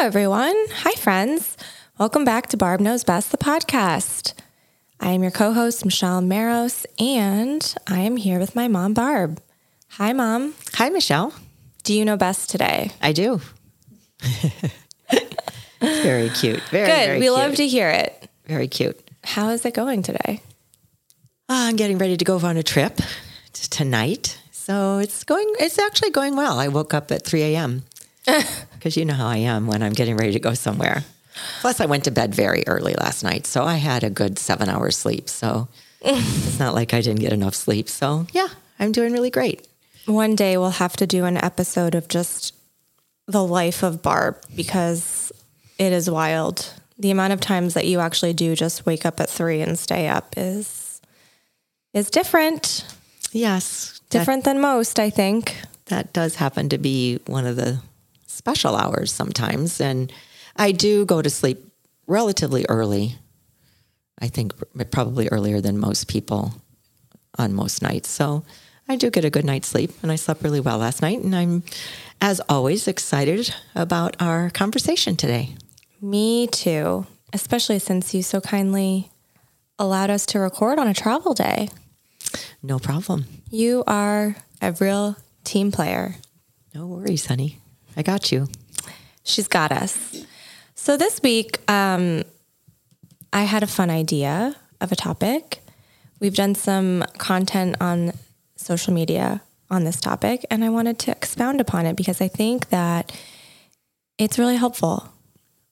Hello, everyone. Hi, friends. Welcome back to Barb Knows Best, the podcast. I am your co host, Michelle Maros, and I am here with my mom, Barb. Hi, Mom. Hi, Michelle. Do you know best today? I do. very cute. Very Good. Very we cute. love to hear it. Very cute. How is it going today? Uh, I'm getting ready to go on a trip tonight, so it's going. It's actually going well. I woke up at 3 a.m. because you know how I am when I'm getting ready to go somewhere. Plus, I went to bed very early last night, so I had a good seven hours sleep. So it's not like I didn't get enough sleep. So yeah, I'm doing really great. One day we'll have to do an episode of just the life of Barb because it is wild. The amount of times that you actually do just wake up at three and stay up is is different. Yes, that- Different than most, I think. that does happen to be one of the special hours sometimes. And I do go to sleep relatively early. I think probably earlier than most people on most nights. So I do get a good night's sleep and I slept really well last night. And I'm, as always, excited about our conversation today. Me too, especially since you so kindly allowed us to record on a travel day. No problem. You are a real team player. No worries, honey. I got you. She's got us. So this week, um, I had a fun idea of a topic. We've done some content on social media on this topic, and I wanted to expound upon it because I think that it's really helpful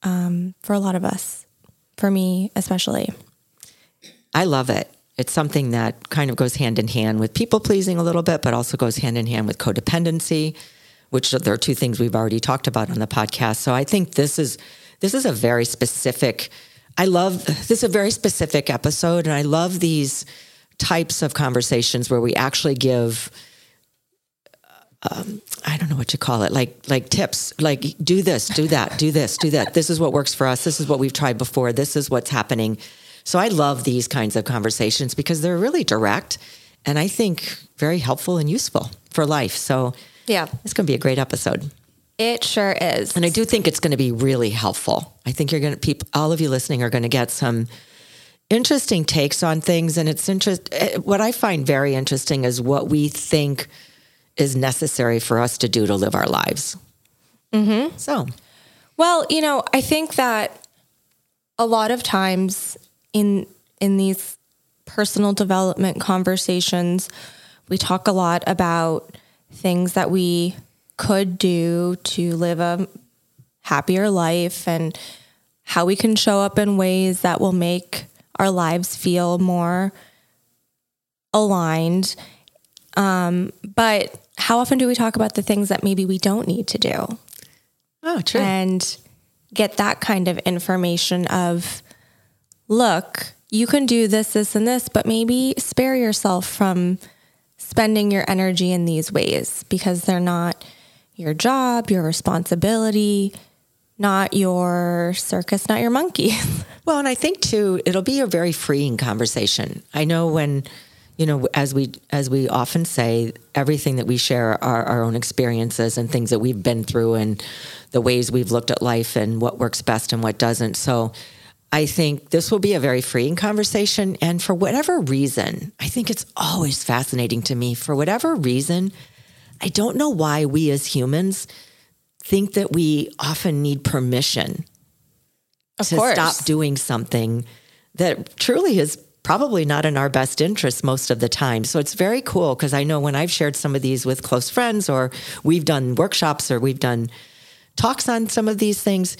um, for a lot of us, for me especially. I love it. It's something that kind of goes hand in hand with people pleasing a little bit, but also goes hand in hand with codependency, which there are two things we've already talked about on the podcast. So I think this is this is a very specific. I love this is a very specific episode, and I love these types of conversations where we actually give. Um, I don't know what you call it, like like tips, like do this, do that, do this, do that. This is what works for us. This is what we've tried before. This is what's happening. So I love these kinds of conversations because they're really direct and I think very helpful and useful for life. So Yeah, it's going to be a great episode. it sure is. And I do think it's going to be really helpful. I think you're going to, people, all of you listening are going to get some interesting takes on things. And it's interest. eh, What I find very interesting is what we think is necessary for us to do to live our lives. Mm-hmm. So Well, you know, I think that a lot of times in in these personal development conversations, we talk a lot about things that we could do to live a happier life and how we can show up in ways that will make our lives feel more aligned. Um, but how often do we talk about the things that maybe we don't need to do? oh, true. and get that kind of information of look you can do this this and this but maybe spare yourself from spending your energy in these ways because they're not your job your responsibility not your circus not your monkey Well, and I think too, it'll be a very freeing conversation. I know when, you know, as we as we often say, everything that we share are our own experiences and things that we've been through and the ways we've looked at life and what works best and what doesn't. So I think this will be a very freeing conversation. And for whatever reason, I think it's always fascinating to me. For whatever reason, I don't know why we as humans think that we often need permission Of to course. stop doing something that truly is probably not in our best interest most of the time. So it's very cool because I know when I've shared some of these with close friends or we've done workshops or we've done talks on some of these things,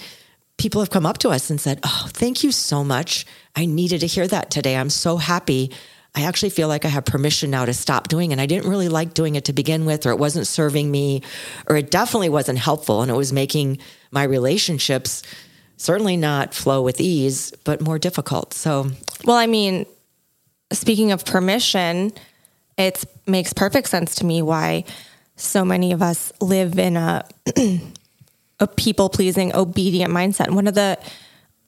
people have come up to us and said, Oh, thank you so much. I needed to hear that today. I'm so happy. I actually feel like I have permission now to stop doing it. And I didn't really like doing it to begin with, or it wasn't serving me, or it definitely wasn't helpful. And it was making my relationships certainly not flow with ease, but more difficult. So, Well, I mean, speaking of permission, it makes perfect sense to me why so many of us live in a a people pleasing, obedient mindset. One of the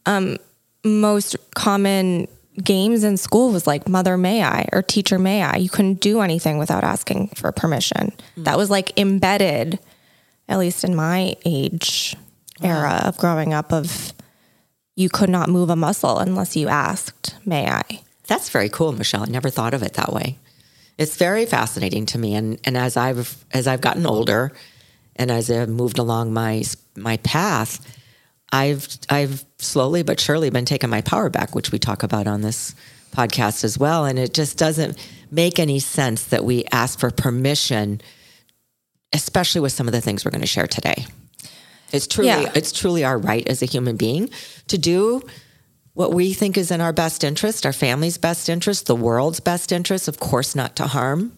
um, most common games in school was like "Mother, may I?" or "Teacher, may I?" You couldn't do anything without asking for permission. That was like embedded, at least in my age era of growing up. Of you could not move a muscle unless you asked, "May I?" That's very cool, Michelle. I never thought of it that way. It's very fascinating to me, and and as I've as I've gotten older, and as I've moved along my my path, I've I've slowly but surely been taking my power back, which we talk about on this podcast as well. And it just doesn't make any sense that we ask for permission, especially with some of the things we're going to share today. It's truly Yeah. it's truly our right as a human being to do what we think is in our best interest, our family's best interest, the world's best interest, of course, not to harm.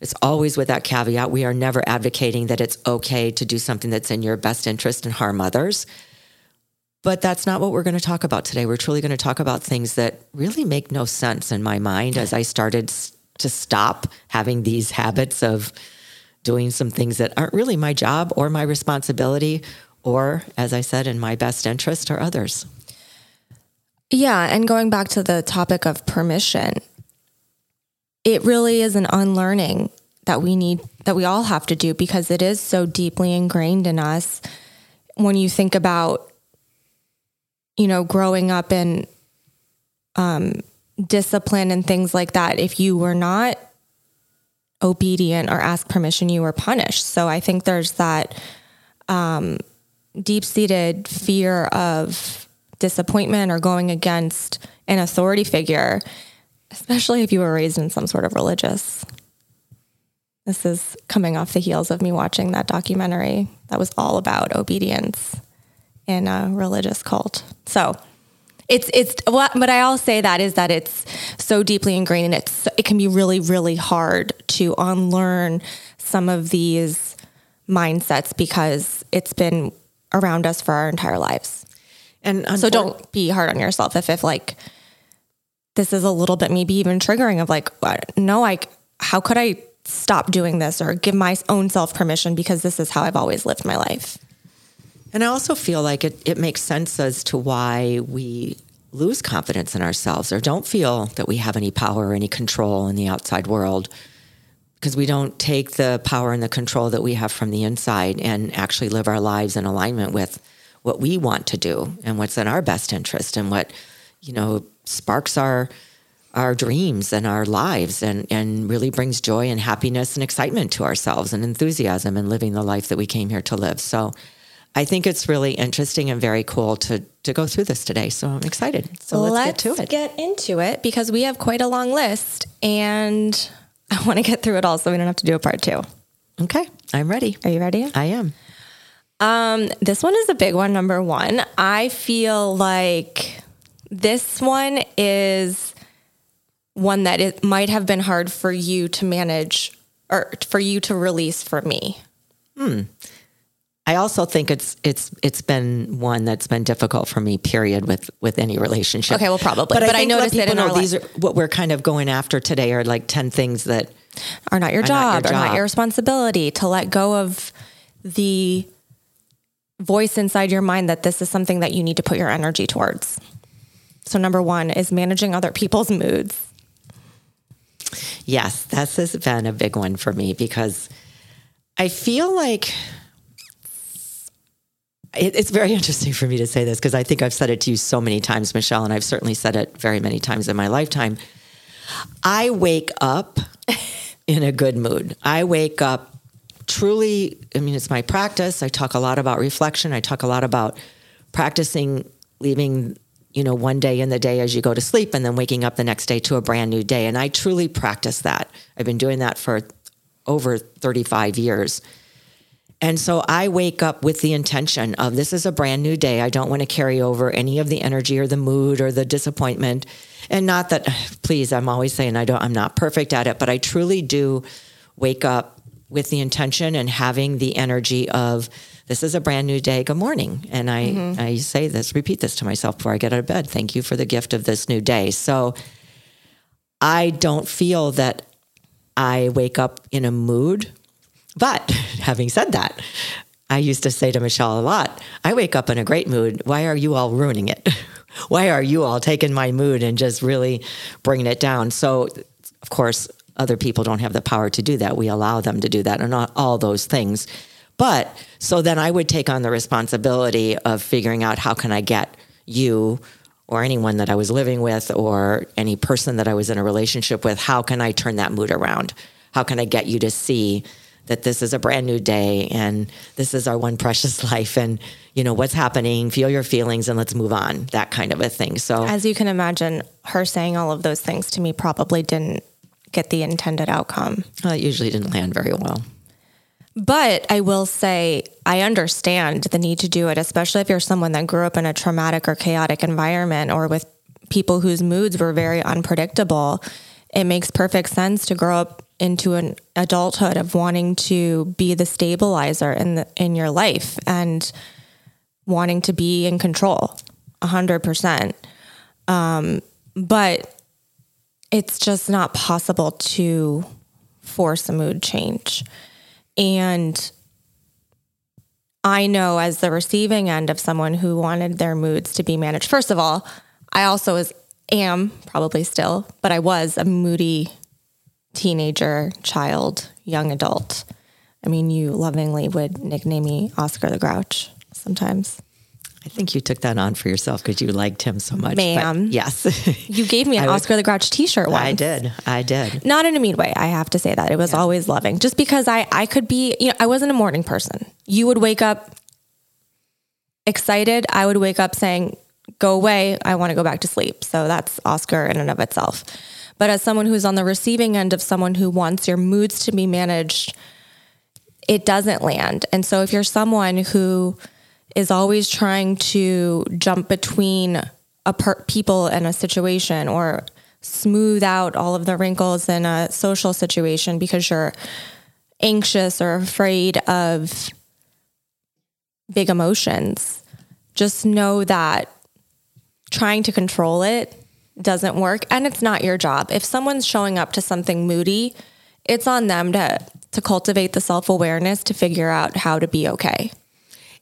It's always with that caveat. We are never advocating that it's okay to do something that's in your best interest and harm others. But that's not what we're going to talk about today. We're truly going to talk about things that really make no sense in my mind as I started to stop having these habits of doing some things that aren't really my job or my responsibility, or, as I said, in my best interest or others. Yeah, and going back to the topic of permission, it really is an unlearning that we need that we all have to do because it is so deeply ingrained in us. When you think about you know, growing up in um discipline and things like that, if you were not obedient or asked permission, you were punished. So I think there's that um deep-seated fear of disappointment or going against an authority figure, especially if you were raised in some sort of religious. This is coming off the heels of me watching that documentary that was all about obedience in a religious cult. So it's it's what but I all say that is that it's so deeply ingrained and it's it can be really really hard to unlearn some of these mindsets because it's been around us for our entire lives. And So don't be hard on yourself if if like this is a little bit maybe even triggering of like uh, no I how could I stop doing this or give my own self permission because this is how I've always lived my life. And I also feel like it, it makes sense as to why we lose confidence in ourselves or don't feel that we have any power or any control in the outside world because we don't take the power and the control that we have from the inside and actually live our lives in alignment with what we want to do and what's in our best interest and what you know sparks our our dreams and our lives and and really brings joy and happiness and excitement to ourselves and enthusiasm in living the life that we came here to live so I think it's really interesting and very cool to to go through this today. So I'm excited. So let's, get to it. get into it because we have quite a long list and I want to get through it all so we don't have to do a part two. okay, I'm ready. Are you ready? I am. Um, this one is a big one, number one. I feel like this one is one that it might have been hard for you to manage or for you to release from me. Hmm. I also think it's it's it's been one that's been difficult for me. Period with with any relationship. Okay, well, probably. But, But I I, noticed people in know these are what we're kind of going after today are like ten things that Are not your Are job, not your or not your responsibility to let go of the voice inside your mind that this is something that you need to put your energy towards. So, number one is managing other people's moods. Yes, this has been a big one for me because I feel like it's very interesting for me to say this because I think I've said it to you so many times, Michelle, and I've certainly said it very many times in my lifetime. I wake up in a good mood. I wake up truly, I mean, it's my practice. I talk a lot about reflection. I talk a lot about practicing leaving, you know, one day in the day as you go to sleep and then waking up the next day to a brand new day. And I truly practice that. I've been doing that for over 35 years. And so I wake up with the intention of this is a brand new day. I don't want to carry over any of the energy or the mood or the disappointment. And not that please, I'm always saying I don't I'm not perfect at it, but I truly do wake up with the intention and having the energy of this is a brand new day. Good morning. And I mm-hmm. I say this, repeat this to myself before I get out of bed. Thank you for the gift of this new day. So I don't feel that I wake up in a mood but having said that, I used to say to Michelle a lot, I wake up in a great mood. Why are you all ruining it? Why are you all taking my mood and just really bringing it down? So, of course, other people don't have the power to do that. We allow them to do that and not all those things. But so then I would take on the responsibility of figuring out how can I get you or anyone that I was living with or any person that I was in a relationship with, how can I turn that mood around? How can I get you to see that this is a brand new day and this is our one precious life and you know what's happening feel your feelings and let's move on that kind of a thing. So as you can imagine her saying all of those things to me probably didn't get the intended outcome. Well, it usually didn't land very well but I will say, I understand the need to do it, especially if you're someone that grew up in a traumatic or chaotic environment or with people whose moods were very unpredictable. It makes perfect sense to grow up into an adulthood of wanting to be the stabilizer in the, in your life and wanting to be in control 100% um, but it's just not possible to force a mood change and I know as the receiving end of someone who wanted their moods to be managed. First of all, I also was am probably still, but I was a moody teenager, child, young adult. I mean, you lovingly would nickname me Oscar the Grouch sometimes. I think you took that on for yourself because you liked him so much. Ma'am. Yes. you gave me an was, Oscar the Grouch t shirt once. I did. I did. Not in a mean way. I have to say that. It was yeah. always loving. Just because I, I could be, you know, I wasn't a morning person. You would wake up excited. I would wake up saying, go away. I want to go back to sleep. So that's Oscar in and of itself. But as someone who's on the receiving end of someone who wants your moods to be managed, it doesn't land. And so if you're someone who is always trying to jump between a per- people and a situation or smooth out all of the wrinkles in a social situation because you're anxious or afraid of big emotions, just know that trying to control it doesn't work and it's not your job. If someone's showing up to something moody, it's on them to to cultivate the self-awareness to figure out how to be okay.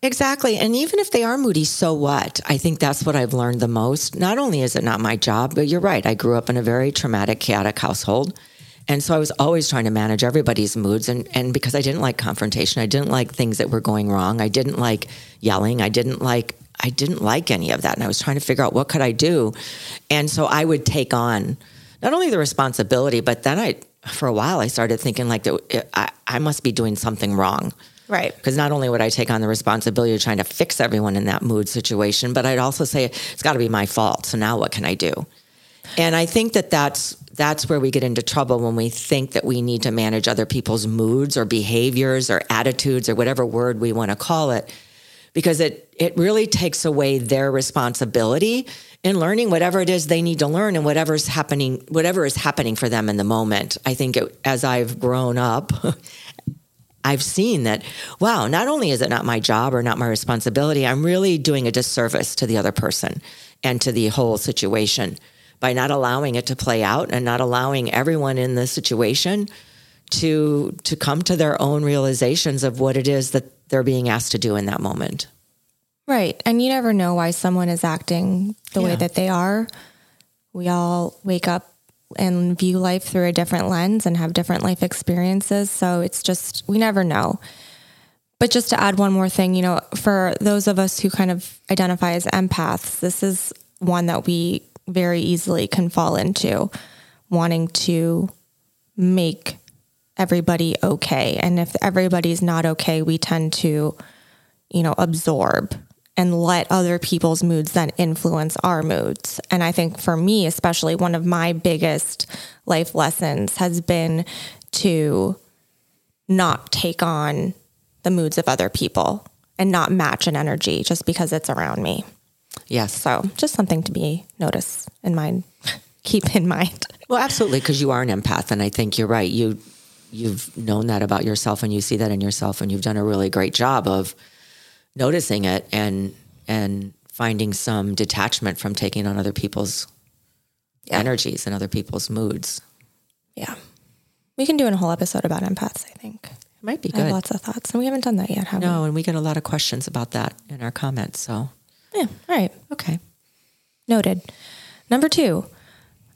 Exactly. And even if they are moody, so what? I think that's what I've learned the most. Not only is it not my job, but you're right. I grew up in a very traumatic, chaotic household. And so I was always trying to manage everybody's moods. And, and because I didn't like confrontation, I didn't like things that were going wrong. I didn't like yelling. I didn't like I didn't like any of that. And I was trying to figure out what could I do. And so I would take on not only the responsibility, but then I, for a while, I started thinking like I, I must be doing something wrong. Right. Because not only would I take on the responsibility of trying to fix everyone in that mood situation, but I'd also say it's got to be my fault. So now what can I do? And I think that that's that's where we get into trouble when we think that we need to manage other people's moods or behaviors or attitudes or whatever word we want to call it because it it really takes away their responsibility in learning whatever it is they need to learn and whatever's happening whatever is happening for them in the moment i think it, as i've grown up i've seen that wow not only is it not my job or not my responsibility i'm really doing a disservice to the other person and to the whole situation by not allowing it to play out and not allowing everyone in the situation to to come to their own realizations of what it is that they're being asked to do in that moment. Right. And you never know why someone is acting the yeah. way that they are. We all wake up and view life through a different lens and have different life experiences. So it's just, we never know. But just to add one more thing, you know, for those of us who kind of identify as empaths, this is one that we very easily can fall into wanting to make everybody okay. And if everybody's not okay, we tend to, you know, absorb and let other people's moods then influence our moods. And I think for me, especially, one of my biggest life lessons has been to not take on the moods of other people and not match an energy just because it's around me. Yes. So just something to be notice in mind, keep in mind. Well, absolutely, because you are an empath, and I think you're right. You you've known that about yourself, and you see that in yourself, and you've done a really great job of noticing it and and finding some detachment from taking on other people's Yeah. energies and other people's moods. Yeah. We can do a whole episode about empaths, I think. It might be I have good. lots of thoughts, and we haven't done that yet, have No, and we get a lot of questions about that in our comments. So? Yeah. All right. okay. Noted. Number two,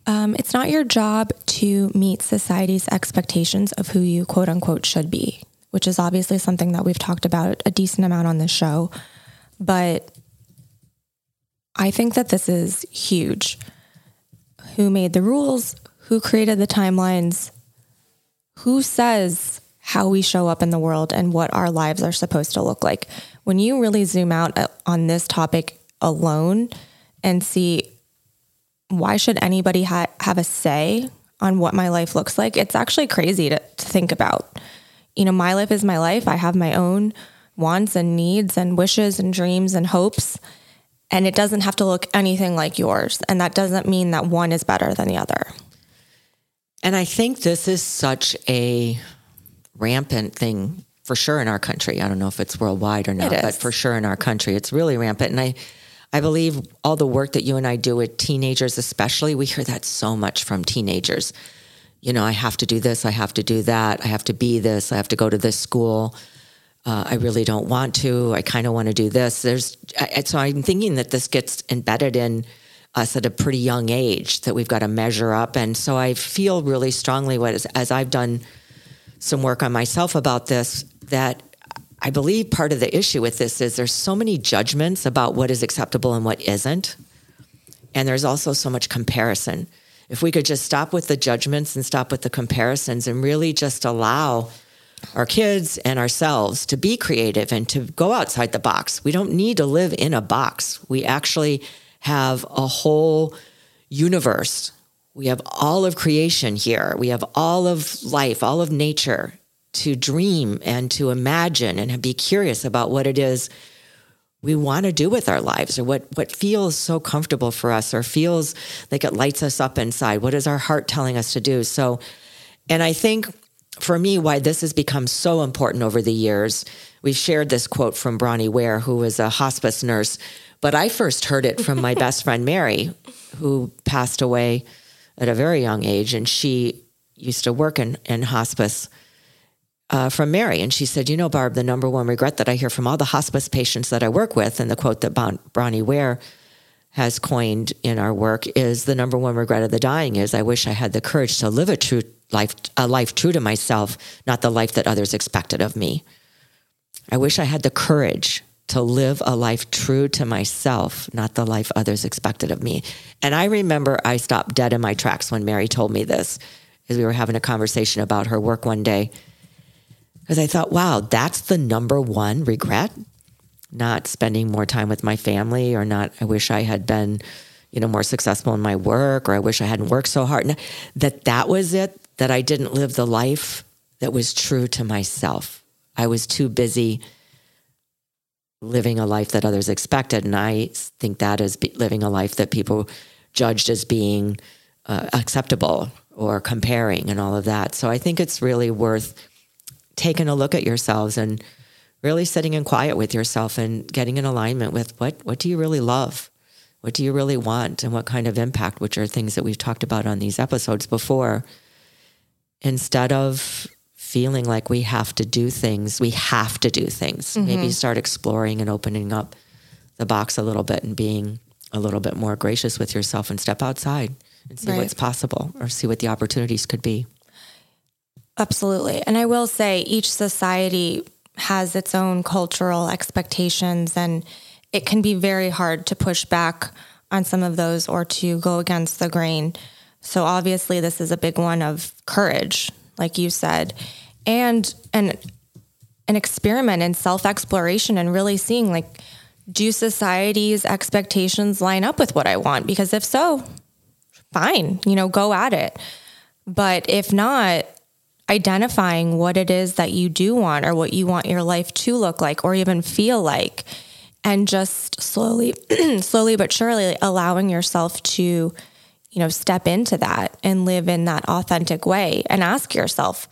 um, it's not your job to meet society's expectations of who you quote unquote should be, which is obviously something that we've talked about a decent amount on this show. But I think that this is huge. Who made the rules? Who created the timelines? Who says how we show up in the world and what our lives are supposed to look like? When you really zoom out uh, on this topic alone and see why should anybody ha- have a say on what my life looks like? It's actually crazy to, to think about. You know, my life is my life. I have my own wants and needs and wishes and dreams and hopes. And it doesn't have to look anything like yours. And that doesn't mean that one is better than the other. And I think this is such a rampant thing for sure in our country. I don't know if it's worldwide or not, but for sure in our country, it's really rampant. And I, I believe all the work that you and I do with teenagers, especially, we hear that so much from teenagers. You know, I have to do this, I have to do that, I have to be this, I have to go to this school. Uh, I really don't want to. I kind of want to do this. There's I, so I'm thinking that this gets embedded in us at a pretty young age that we've got to measure up. And so I feel really strongly what as, as I've done some work on myself about this that I believe part of the issue with this is there's so many judgments about what is acceptable and what isn't. And there's also so much comparison. If we could just stop with the judgments and stop with the comparisons and really just allow our kids and ourselves to be creative and to go outside the box. We don't need to live in a box. We actually have a whole universe. We have all of creation here. We have all of life, all of nature to dream and to imagine and be curious about what it is we want to do with our lives or what, what feels so comfortable for us or feels like it lights us up inside. What is our heart telling us to do? So, and I think for me, why this has become so important over the years, we've shared this quote from Bronnie Ware, who was a hospice nurse, but I first heard it from my best friend Mary, who passed away at a very young age, and she used to work in, in hospice uh, from Mary. And she said, You know, Barb, the number one regret that I hear from all the hospice patients that I work with, and the quote that bon- Bronnie Ware has coined in our work is the number one regret of the dying is I wish I had the courage to live a true life, a life true to myself, not the life that others expected of me. I wish I had the courage to live a life true to myself, not the life others expected of me. And I remember I stopped dead in my tracks when Mary told me this, as we were having a conversation about her work one day. Because I thought, wow, that's the number one regret. Not spending more time with my family, or not, I wish I had been, you know, more successful in my work, or I wish I hadn't worked so hard. And That that was it, that I didn't live the life that was true to myself. I was too busy living a life that others expected. And I think that is living a life that people judged as being uh, acceptable or comparing and all of that. So I think it's really worth taking a look at yourselves and really sitting in quiet with yourself and getting in alignment with what what do you really love? What do you really want and what kind of impact, which are things that we've talked about on these episodes before, instead of feeling like we have to do things, we have to do things. Mm-hmm. Maybe start exploring and opening up the box a little bit and being a little bit more gracious with yourself and step outside and see Right. what's possible or see what the opportunities could be. Absolutely. And I will say each society has its own cultural expectations and it can be very hard to push back on some of those or to go against the grain. So obviously this is a big one of courage, like you said, and and an experiment in self-exploration and really seeing like do society's expectations line up with what I want? Because if so, fine, you know, go at it. But if not, identifying what it is that you do want or what you want your life to look like or even feel like and just slowly slowly but surely allowing yourself to you know step into that and live in that authentic way and ask yourself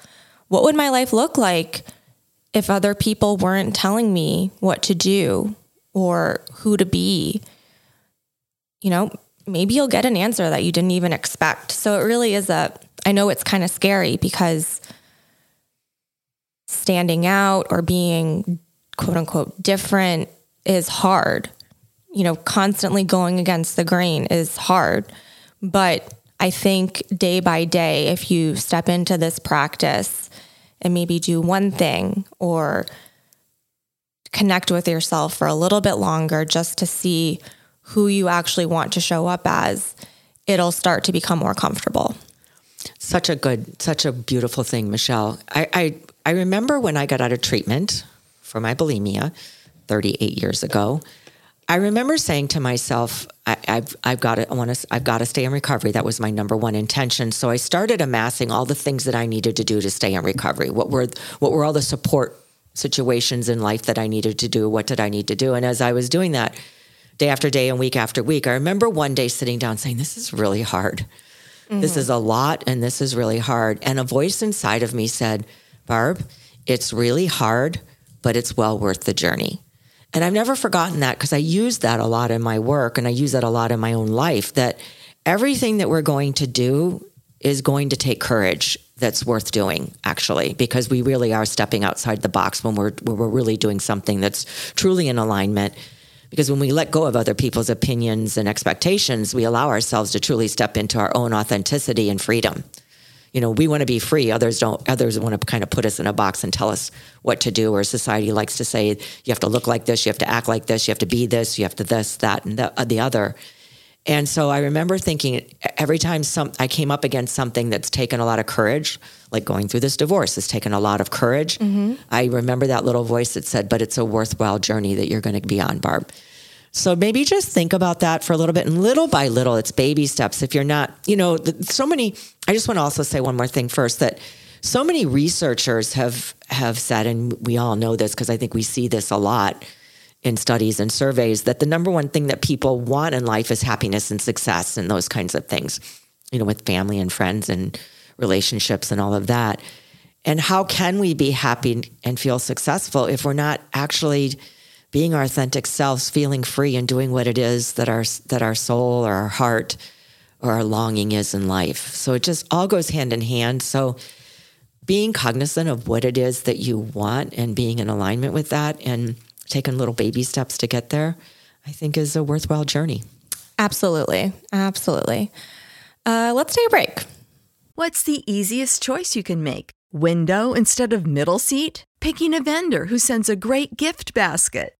what would my life look like if other people weren't telling me what to do or who to be, you know, maybe you'll get an answer that you didn't even expect. So it really is a, I know it's kind of scary because standing out or being quote unquote different is hard. You know, constantly going against the grain is hard. But I think day by day, if you step into this practice and maybe do one thing or connect with yourself for a little bit longer just to see who you actually want to show up as, it'll start to become more comfortable. Such a good, such a beautiful thing, Michelle. I, I, I remember when I got out of treatment for my bulimia 38 years ago. I remember saying to myself, I, have I've got to, I want to, I've got to stay in recovery. That was my number one intention. So I started amassing all the things that I needed to do to stay in recovery. What were, what were all the support situations in life that I needed to do. What did I need to do? And as I was doing that day after day and week after week, I remember one day sitting down saying, This is really hard. Mm-hmm. This is a lot and this is really hard. And a voice inside of me said, Barb, it's really hard, but it's well worth the journey. And I've never forgotten that because I use that a lot in my work and I use that a lot in my own life that everything that we're going to do is going to take courage that's worth doing actually because we really are stepping outside the box when we're when we're really doing something that's truly in alignment because when we let go of other people's opinions and expectations we allow ourselves to truly step into our own authenticity and freedom you know we want to be free others don't others want to kind of put us in a box and tell us what to do or society likes to say you have to look like this you have to act like this you have to be this you have to this that and the, uh, the other and so I remember thinking every time some I came up against something that's taken a lot of courage, like going through this divorce has taken a lot of courage. Mm-hmm. I remember that little voice that said, "But it's a worthwhile journey that you're going to be on, Barb." So maybe just think about that for a little bit, and little by little, it's baby steps. If you're not, you know, so many. I just want to also say one more thing first that so many researchers have have said, and we all know this because I think we see this a lot in studies and surveys that the number one thing that people want in life is happiness and success and those kinds of things, you know, with family and friends and relationships and all of that. And how can we be happy and feel successful if we're not actually being our authentic selves, feeling free and doing what it is that our that our soul or our heart or our longing is in life. So it just all goes hand in hand. So being cognizant of what it is that you want and being in alignment with that and taking little baby steps to get there, I think is a worthwhile journey. Absolutely. Absolutely. Uh, let's take a break. What's the easiest choice you can make? Window instead of middle seat? Picking a vendor who sends a great gift basket?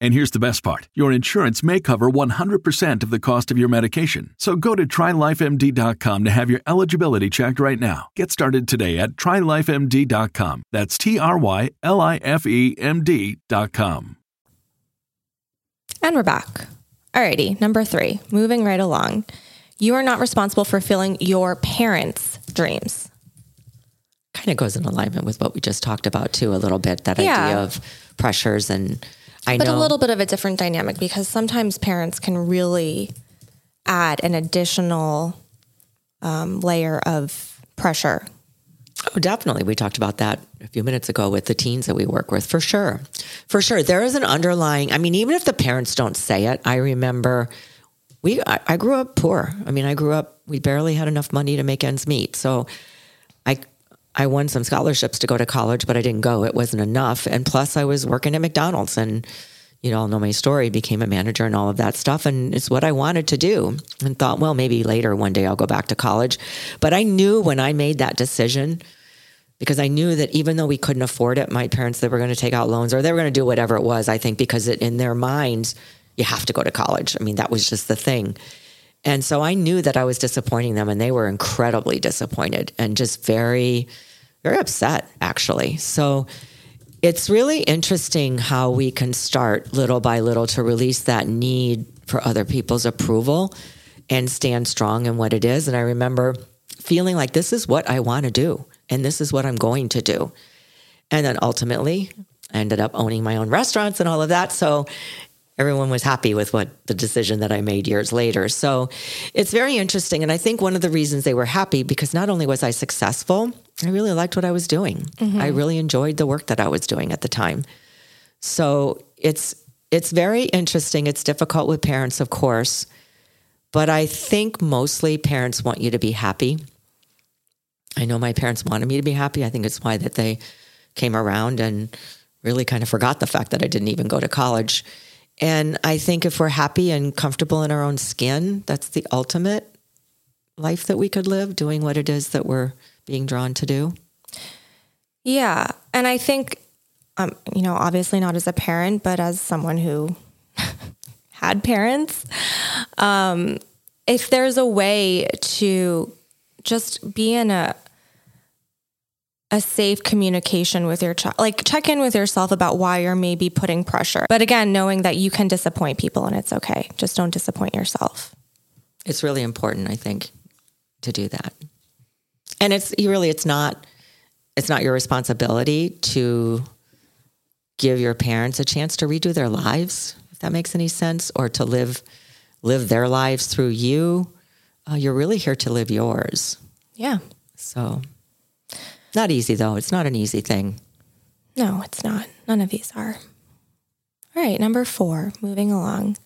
And here's the best part your insurance may cover 100% of the cost of your medication. So go to trylifemd.com to have your eligibility checked right now. Get started today at trylifemd.com. That's T R Y L I F E M D.com. And we're back. Alrighty, number three, moving right along. You are not responsible for filling your parents' dreams. Kind of goes in alignment with what we just talked about too, a little bit. That Yeah. idea of pressures and I but know a little bit of a different dynamic because sometimes parents can really add an additional um, layer of pressure. Oh, definitely. We talked about that a few minutes ago with the teens that we work with, for sure. For sure. There is an underlying, I mean, even if the parents don't say it, I remember we, I, I grew up poor. I mean, I grew up, we barely had enough money to make ends meet. So I won some scholarships to go to college, but I didn't go. It wasn't enough. And plus, I was working at McDonald's and, you all know my story, became a manager and all of that stuff. And it's what I wanted to do and thought, well, maybe later one day I'll go back to college. But I knew when I made that decision, because I knew that even though we couldn't afford it, my parents, they were going to take out loans or they were going to do whatever it was, I think, because it, in their minds, you have to go to college. I mean, that was just the thing. And so I knew that I was disappointing them and they were incredibly disappointed and just very, very upset, actually. So it's really interesting how we can start little by little to release that need for other people's approval and stand strong in what it is. And I remember feeling like this is what I want to do and this is what I'm going to do. And then ultimately, I ended up owning my own restaurants and all of that. So everyone was happy with what the decision that I made years later. So it's very interesting. And I think one of the reasons they were happy because not only was I successful, I really liked what I was doing. Mm-hmm. I really enjoyed the work that I was doing at the time. So it's it's very interesting. It's difficult with parents, of course, but I think mostly parents want you to be happy. I know my parents wanted me to be happy. I think it's why that they came around and really kind of forgot the fact that I didn't even go to college. And I think if we're happy and comfortable in our own skin, that's the ultimate life that we could live, doing what it is that we're being drawn to do. Yeah. And I think, um, you know, obviously not as a parent, but as someone who had parents, um, if there's a way to just be in a, a safe communication with your child, like check in with yourself about why you're maybe putting pressure. But again, knowing that you can disappoint people and it's okay. Just don't disappoint yourself. It's really important, I think, to do that. And it's really it's not it's not your responsibility to give your parents a chance to redo their lives, if that makes any sense, or to live live their lives through you. Uh, you're really here to live yours. Yeah. So, not easy though. It's not an easy thing. No, it's not. None of these are. All right, number four, moving along.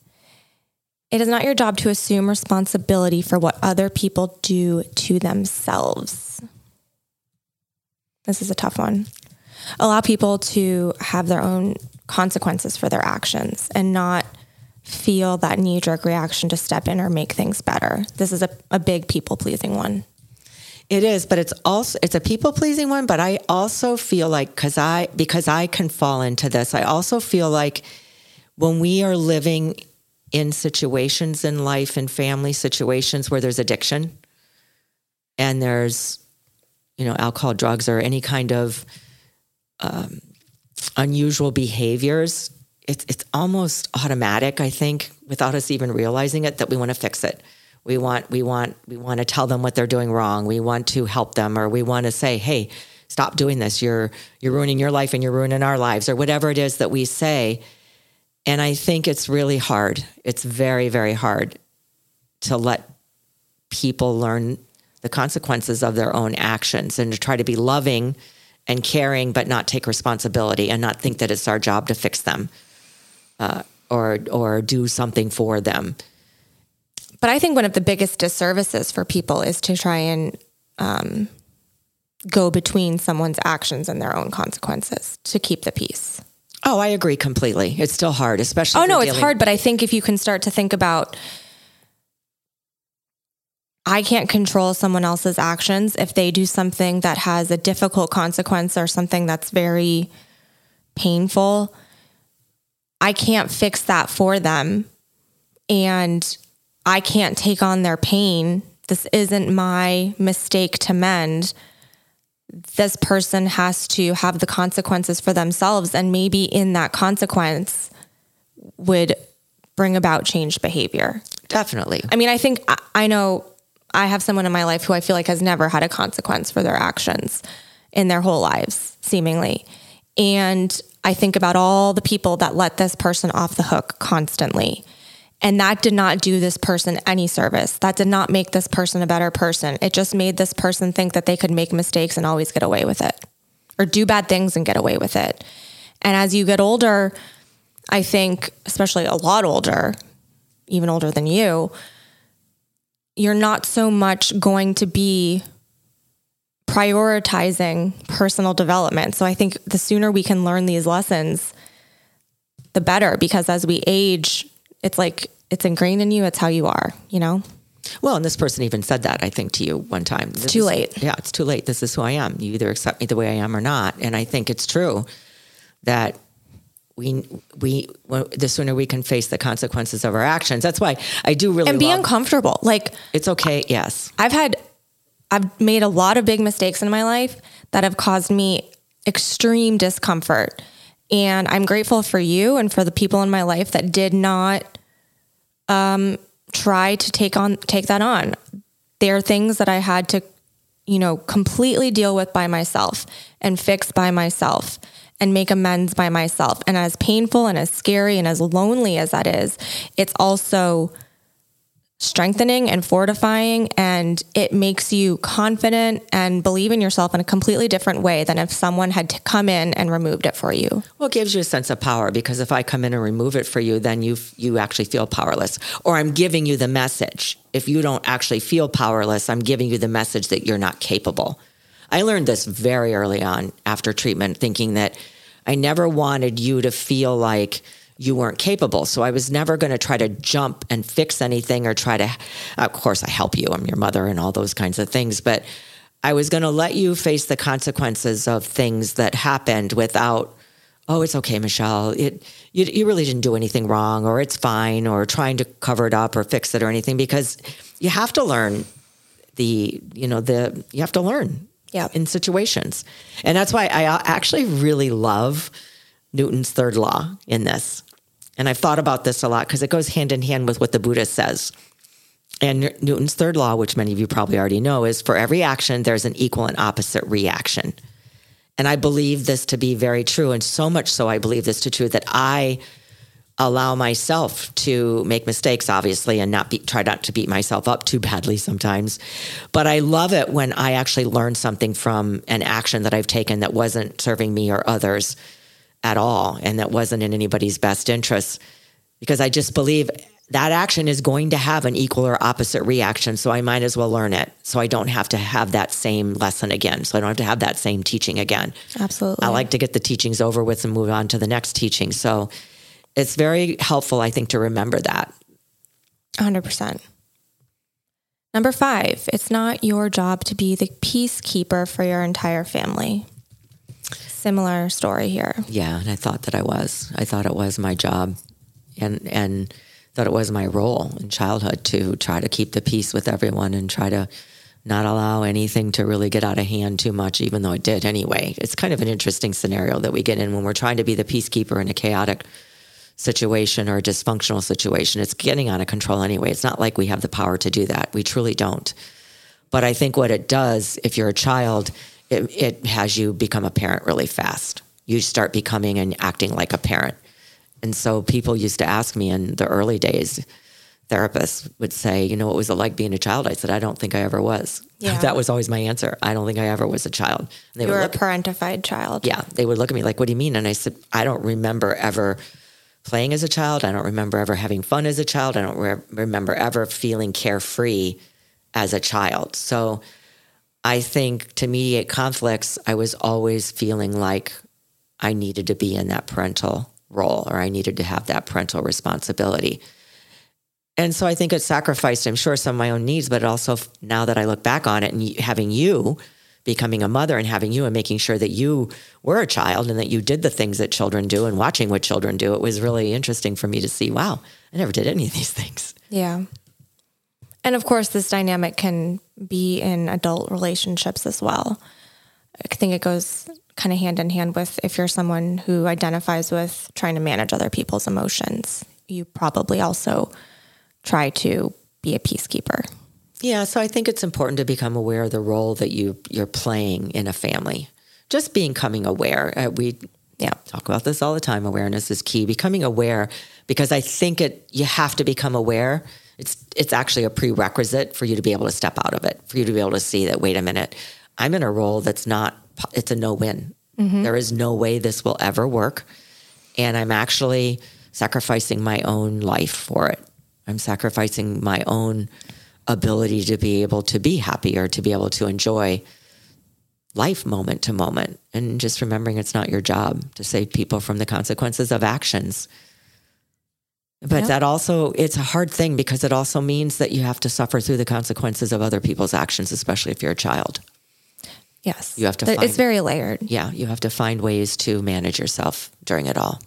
It is not your job to assume responsibility for what other people do to themselves. This is a tough one. Allow people to have their own consequences for their actions and not feel that knee jerk reaction to step in or make things better. This is a, a big people pleasing one. It is, but it's also it's a people pleasing one. But I also feel like because I because I can fall into this. I also feel like when we are living in situations in life and family situations where there's addiction and there's you know alcohol, drugs, or any kind of um, unusual behaviors, it's it's almost automatic. I think without us even realizing it that we want to fix it. We want we want we want to tell them what they're doing wrong. We want to help them, or we want to say, "Hey, stop doing this. You're you're ruining your life and you're ruining our lives," or whatever it is that we say. And I think it's really hard. It's very very hard to let people learn the consequences of their own actions and to try to be loving and caring, but not take responsibility and not think that it's our job to fix them uh, or or do something for them. But I think one of the biggest disservices for people is to try and um, go between someone's actions and their own consequences to keep the peace. Oh, I agree completely. It's still hard, especially. Oh no, it's hard, but I think if you can start to think about I can't control someone else's actions if they do something that has a difficult consequence or something that's very painful. I can't fix that for them and I can't take on their pain. This isn't my mistake to mend. This person has to have the consequences for themselves and maybe in that consequence would bring about changed behavior. Definitely. I mean, I think I, know I have someone in my life who I feel like has never had a consequence for their actions in their whole lives, seemingly. And I think about all the people that let this person off the hook constantly. And that did not do this person any service. That did not make this person a better person. It just made this person think that they could make mistakes and always get away with it or do bad things and get away with it. And as you get older, I think, especially a lot older, even older than you, you're not so much going to be prioritizing personal development. So I think the sooner we can learn these lessons, the better, because as we age, it's like it's ingrained in you, it's how you are, you know? Well, and this person even said that, I think, to you one time. It's too late. Yeah, it's too late. This is who I am. You either accept me the way I am or not. And I think it's true that we we well, the sooner we can face the consequences of our actions. That's why I do really And be love- uncomfortable. Like It's okay. Yes. I've had, I've made a lot of big mistakes in my life that have caused me extreme discomfort. And I'm grateful for you and for the people in my life that did not um, try to take on take that on. There are things that I had to, you know, completely deal with by myself and fix by myself and make amends by myself. And as painful and as scary and as lonely as that is, it's also strengthening and fortifying and it makes you confident and believe in yourself in a completely different way than if someone had to come in and removed it for you. Well, it gives you a sense of power because if I come in and remove it for you, then you you actually feel powerless. Or I'm giving you the message. If you don't actually feel powerless, I'm giving you the message that you're not capable. I learned this very early on after treatment, thinking that I never wanted you to feel like you weren't capable. So I was never going to try to jump and fix anything or try to, of course, I help you. I'm your mother and all those kinds of things. But I was going to let you face the consequences of things that happened without, oh, it's okay, Michelle. It, you, you really didn't do anything wrong or it's fine or trying to cover it up or fix it or anything because you have to learn the, you know, the, you have to learn Yeah. in situations. And that's why I uh, actually really love Newton's third law in this. And I've thought about this a lot because it goes hand in hand with what the Buddha says. And Newton's third law, which many of you probably already know, is for every action, there's an equal and opposite reaction. And I believe this to be very true. And so much so, I believe this to true that I allow myself to make mistakes, obviously, and not be, try not to beat myself up too badly sometimes. But I love it when I actually learn something from an action that I've taken that wasn't serving me or others at all and that wasn't in anybody's best interest because I just believe that action is going to have an equal or opposite reaction. So I might as well learn it so I don't have to have that same lesson again. So I don't have to have that same teaching again. Absolutely. I like to get the teachings over with and move on to the next teaching. So it's very helpful, I think, to remember that. 100%. Number five, it's not your job to be the peacekeeper for your entire family. Similar story here. Yeah, and I thought that I was. I thought it was my job, and and thought it was my role in childhood to try to keep the peace with everyone and try to not allow anything to really get out of hand too much, even though it did anyway. It's kind of an interesting scenario that we get in when we're trying to be the peacekeeper in a chaotic situation or a dysfunctional situation. It's getting out of control anyway. It's not like we have the power to do that. We truly don't. But I think what it does, if you're a child, it, it has you become a parent really fast. You start becoming and acting like a parent. And so people used to ask me in the early days, therapists would say, you know, what was it like being a child? I said, I don't think I ever was. Yeah. that was always my answer. I don't think I ever was a child. And they You were a parentified child. yeah, they would look at me like, what do you mean? And I said, I don't remember ever playing as a child. I don't remember ever having fun as a child. I don't re- remember ever feeling carefree as a child. So I think to mediate conflicts, I was always feeling like I needed to be in that parental role or I needed to have that parental responsibility. And so I think it sacrificed, I'm sure, some of my own needs, but also now that I look back on it and having you becoming a mother and having you and making sure that you were a child and that you did the things that children do and watching what children do, it was really interesting for me to see, wow, I never did any of these things. Yeah. And of course, this dynamic can be in adult relationships as well. I think it goes kind of hand in hand with if you're someone who identifies with trying to manage other people's emotions, you probably also try to be a peacekeeper. Yeah, so I think it's important to become aware of the role that you you're playing in a family. Just becoming aware. Uh, we yeah talk about this all the time. Awareness is key. Becoming aware because I think it you have to become aware. It's it's actually a prerequisite for you to be able to step out of it. For you to be able to see that wait a minute, I'm in a role that's not. It's a no win. Mm-hmm. There is no way this will ever work, and I'm actually sacrificing my own life for it. I'm sacrificing my own ability to be able to be happy or to be able to enjoy life moment to moment and just remembering it's not your job to save people from the consequences of actions but yep. that also it's a hard thing because it also means that you have to suffer through the consequences of other people's actions especially if you're a child yes you have to find, it's very layered yeah you have to find ways to manage yourself during it all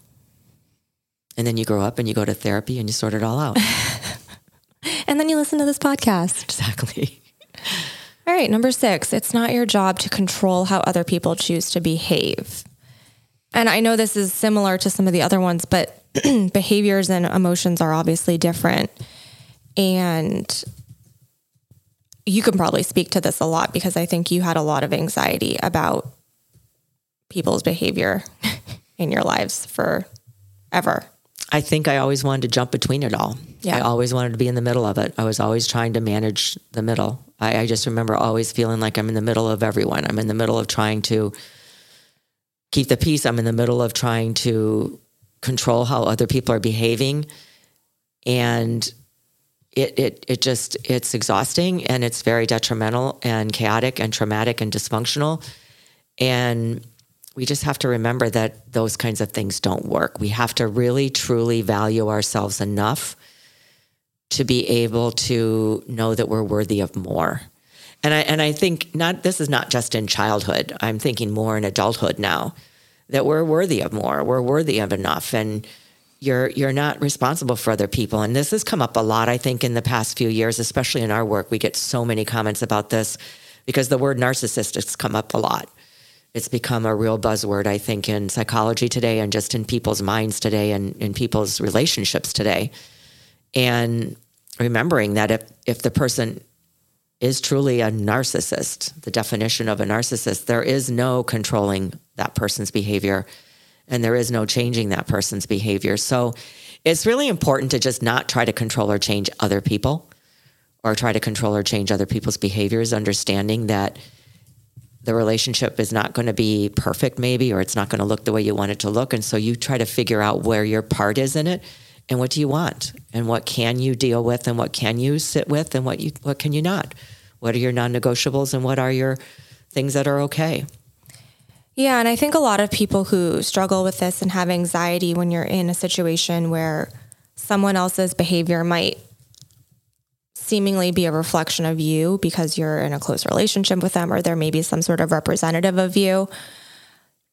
and then you grow up and you go to therapy and you sort it all out and then you listen to this podcast. Exactly. All right, number six, it's not your job to control how other people choose to behave. And I know this is similar to some of the other ones, but behaviors and emotions are obviously different. And you can probably speak to this a lot because I think you had a lot of anxiety about people's behavior in your lives forever. I think I always wanted to jump between it all. Yeah. I always wanted to be in the middle of it. I was always trying to manage the middle. I, I, just remember always feeling like I'm in the middle of everyone. I'm in the middle of trying to keep the peace. I'm in the middle of trying to control how other people are behaving. And it, it, it just, it's exhausting and it's very detrimental and chaotic and traumatic and dysfunctional. And we just have to remember that those kinds of things don't work. We have to really, truly value ourselves enough to be able to know that we're worthy of more. And I and I think not this is not just in childhood. I'm thinking more in adulthood now that we're worthy of more. We're worthy of enough and you're you're not responsible for other people. And this has come up a lot I think in the past few years, especially in our work. We get so many comments about this because the word narcissist has come up a lot. It's become a real buzzword, I think, in psychology today and just in people's minds today and in people's relationships today. And remembering that if, if the person is truly a narcissist, the definition of a narcissist, there is no controlling that person's behavior and there is no changing that person's behavior. So it's really important to just not try to control or change other people or try to control or change other people's behaviors, understanding that the relationship is not going to be perfect, maybe, or it's not going to look the way you want it to look. And so you try to figure out where your part is in it and what do you want? And what can you deal with? And what can you sit with? And what you what can you not? What are your non-negotiables? And what are your things that are okay? Yeah and i think a lot of people who struggle with this and have anxiety when you're in a situation where someone else's behavior might seemingly be a reflection of you because you're in a close relationship with them or there may be some sort of representative of you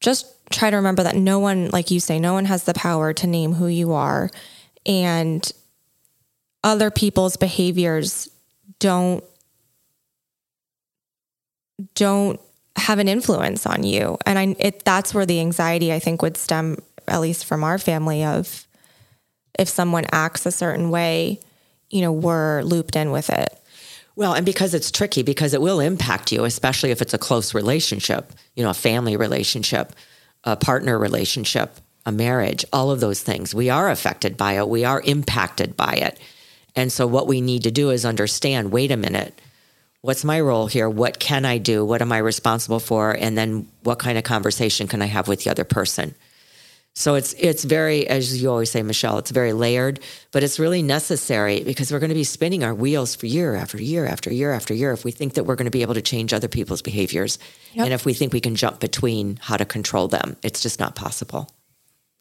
just try to remember that no one like you say no one has the power to name who you are and other people's behaviors don't don't have an influence on you. And i it that's where the anxiety i think would stem at least from our family of if someone acts a certain way you know we're looped in with it. Well and because it's tricky because it will impact you especially if it's a close relationship you know a family relationship a partner relationship a marriage, all of those things. We are affected by it, we are impacted by it. And so, what we need to do is understand wait a minute, what's my role here? What can I do? What am I responsible for? And then, what kind of conversation can I have with the other person? So it's it's very, as you always say, Michelle, it's very layered, but it's really necessary because we're going to be spinning our wheels for year after year after year after year if we think that we're going to be able to change other people's behaviors, Yep. and if we think we can jump between how to control them, it's just not possible.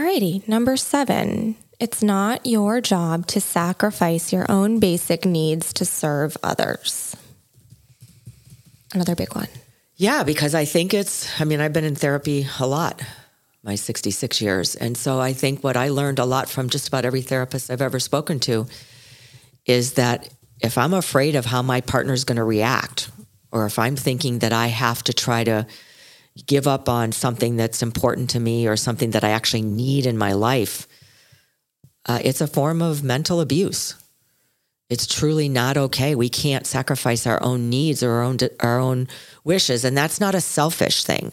Alrighty, number seven. It's not your job to sacrifice your own basic needs to serve others. Another big one. Yeah, because I think it's, I mean, I've been in therapy a lot, my 66 years. And so I think what I learned a lot from just about every therapist I've ever spoken to is that if I'm afraid of how my partner's going to react, or if I'm thinking that I have to try to give up on something that's important to me or something that I actually need in my life, uh, it's a form of mental abuse. It's truly not okay. We can't sacrifice our own needs or our own our own wishes, and that's not a selfish thing.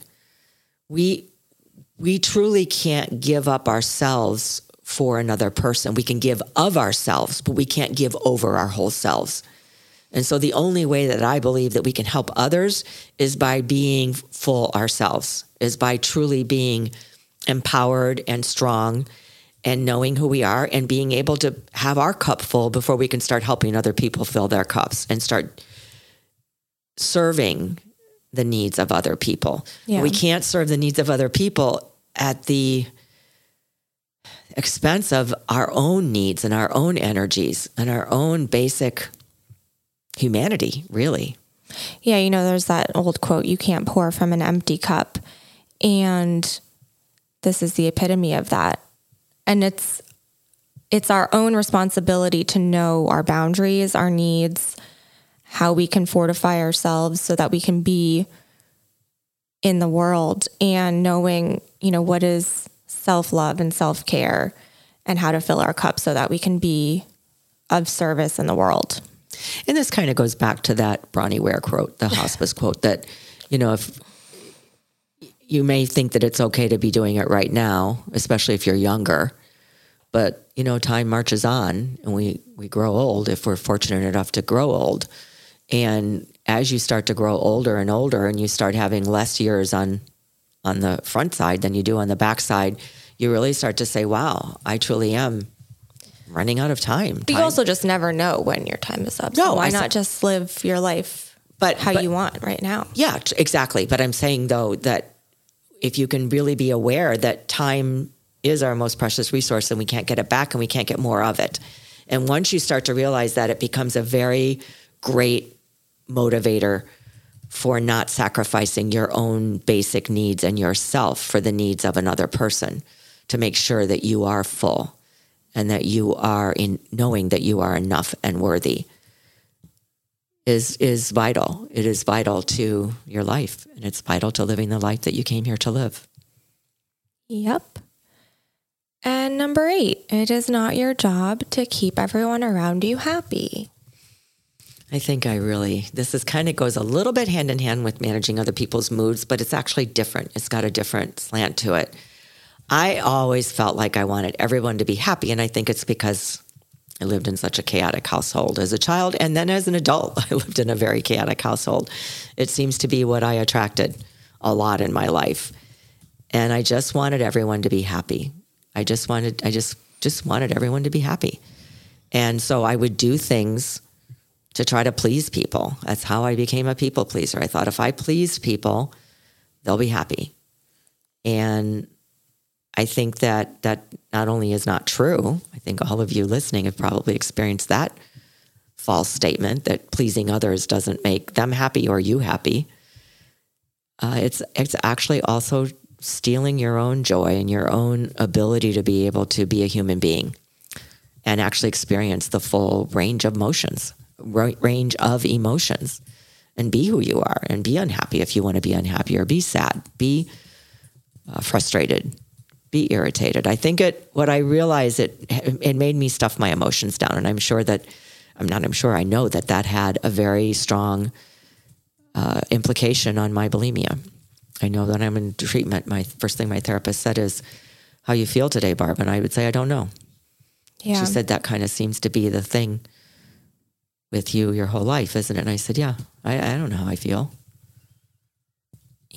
We we truly can't give up ourselves for another person. We can give of ourselves, but we can't give over our whole selves. And so the only way that I believe that we can help others is by being full ourselves, is by truly being empowered and strong and knowing who we are and being able to have our cup full before we can start helping other people fill their cups and start serving the needs of other people. Yeah. We can't serve the needs of other people at the expense of our own needs and our own energies and our own basic humanity, really. Yeah, you know, there's that old quote you can't pour from an empty cup. And this is the epitome of that. And it's it's our own responsibility to know our boundaries, our needs, how we can fortify ourselves so that we can be in the world and knowing, you know, what is self-love and self-care and how to fill our cup so that we can be of service in the world. And this kind of goes back to that Bronnie Ware quote, the hospice quote that, you know, if you may think that it's okay to be doing it right now, especially if you're younger, but you know, time marches on and we we grow old if we're fortunate enough to grow old. And as you start to grow older and older and you start having less years on on the front side than you do on the back side, you really start to say, "Wow, I truly am running out of time." But you also just never know when your time is up. No, so why I not said- just live your life But- how but- you want right now? Yeah, exactly. But I'm saying though that if you can really be aware that time is our most precious resource and we can't get it back and we can't get more of it. And once you start to realize that, it becomes a very great motivator for not sacrificing your own basic needs and yourself for the needs of another person to make sure that you are full and that you are in knowing that you are enough and worthy is is vital. It is vital to your life, and it's vital to living the life that you came here to live. Yep. And number eight, it is not your job to keep everyone around you happy. I think I really this is kind of goes a little bit hand in hand with managing other people's moods, but it's actually different. It's got a different slant to it. I always felt like I wanted everyone to be happy, and I think it's because I lived in such a chaotic household as a child, and then as an adult, I lived in a very chaotic household. It seems to be what I attracted a lot in my life, and I just wanted everyone to be happy. I just wanted, I just just wanted everyone to be happy, and so I would do things to try to please people. That's how I became a people pleaser. I thought if I please people, they'll be happy. And I think that that not only is not true, I think all of you listening have probably experienced that false statement that pleasing others doesn't make them happy or you happy. Uh, it's it's actually also stealing your own joy and your own ability to be able to be a human being and actually experience the full range of emotions, range of emotions, and be who you are and be unhappy if you want to be unhappy or be sad, be uh, frustrated, be irritated. I think it. What I realized it it made me stuff my emotions down, and I'm sure that I'm not. I'm sure I know that that had a very strong uh, implication on my bulimia. I know that I'm in treatment. My first thing my therapist said is, "How you feel today, Barb?" And I would say, "I don't know." Yeah. She said that kind of seems to be the thing with you your whole life, isn't it? And I said, "Yeah, I, I don't know how I feel."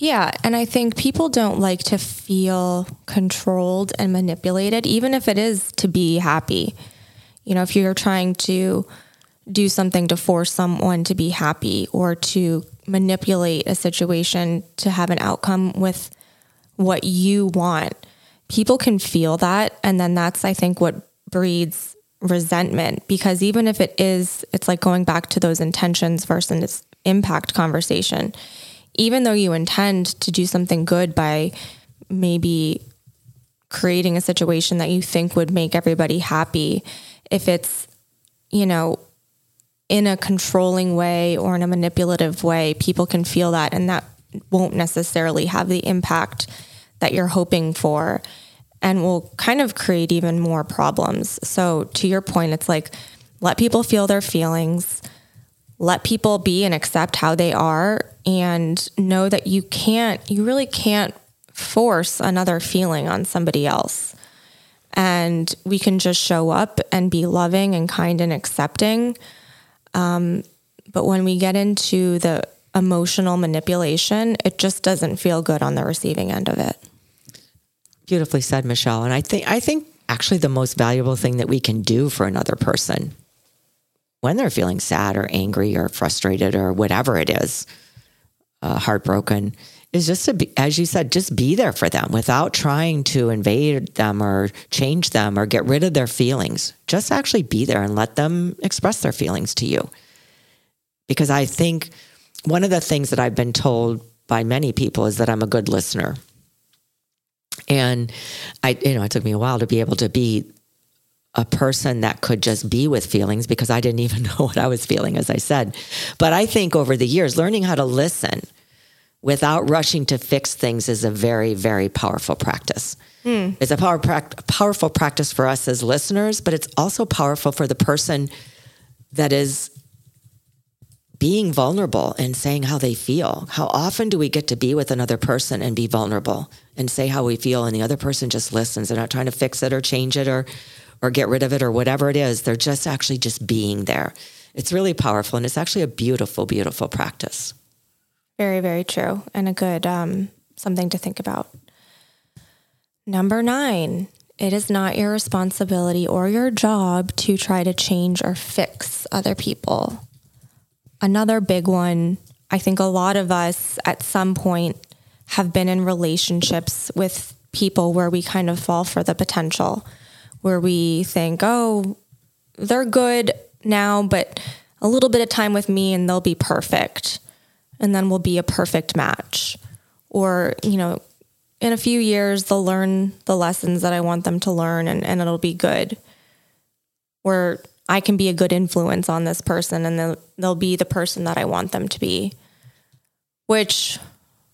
Yeah. And I think people don't like to feel controlled and manipulated, even if it is to be happy. You know, if you're trying to do something to force someone to be happy or to manipulate a situation to have an outcome with what you want, people can feel that. And then that's, I think, what breeds resentment because even if it is, it's like going back to those intentions versus impact conversation even though you intend to do something good by maybe creating a situation that you think would make everybody happy, if it's, you know, in a controlling way or in a manipulative way, people can feel that and that won't necessarily have the impact that you're hoping for and will kind of create even more problems. So, to your point, it's like let people feel their feelings, let people be and accept how they are and know that you can't, you really can't force another feeling on somebody else. And we can just show up and be loving and kind and accepting. Um, but when we get into the emotional manipulation, it just doesn't feel good on the receiving end of it. Beautifully said, Michelle. And I think I think actually the most valuable thing that we can do for another person when they're feeling sad or angry or frustrated or whatever it is, uh, heartbroken, is just to be, as you said, just be there for them without trying to invade them or change them or get rid of their feelings. Just actually be there and let them express their feelings to you. Because I think one of the things that I've been told by many people is that I'm a good listener. And I, you know, it took me a while to be able to be a person that could just be with feelings because I didn't even know what I was feeling, as I said. But I think over the years, learning how to listen without rushing to fix things is a very, very powerful practice. Mm. It's a power, powerful practice for us as listeners, but it's also powerful for the person that is being vulnerable and saying how they feel. How often do we get to be with another person and be vulnerable and say how we feel, and the other person just listens? They're not trying to fix it or change it or or get rid of it or whatever it is. They're just actually just being there. It's really powerful and it's actually a beautiful, beautiful practice. Very, very true. And a good um, something to think about. Number nine, it is not your responsibility or your job to try to change or fix other people. Another big one, I think a lot of us at some point have been in relationships with people where we kind of fall for the potential where we think, oh, they're good now, but a little bit of time with me and they'll be perfect. And then we'll be a perfect match. Or, you know, in a few years, they'll learn the lessons that I want them to learn and, and it'll be good. Where I can be a good influence on this person and they'll, they'll be the person that I want them to be, which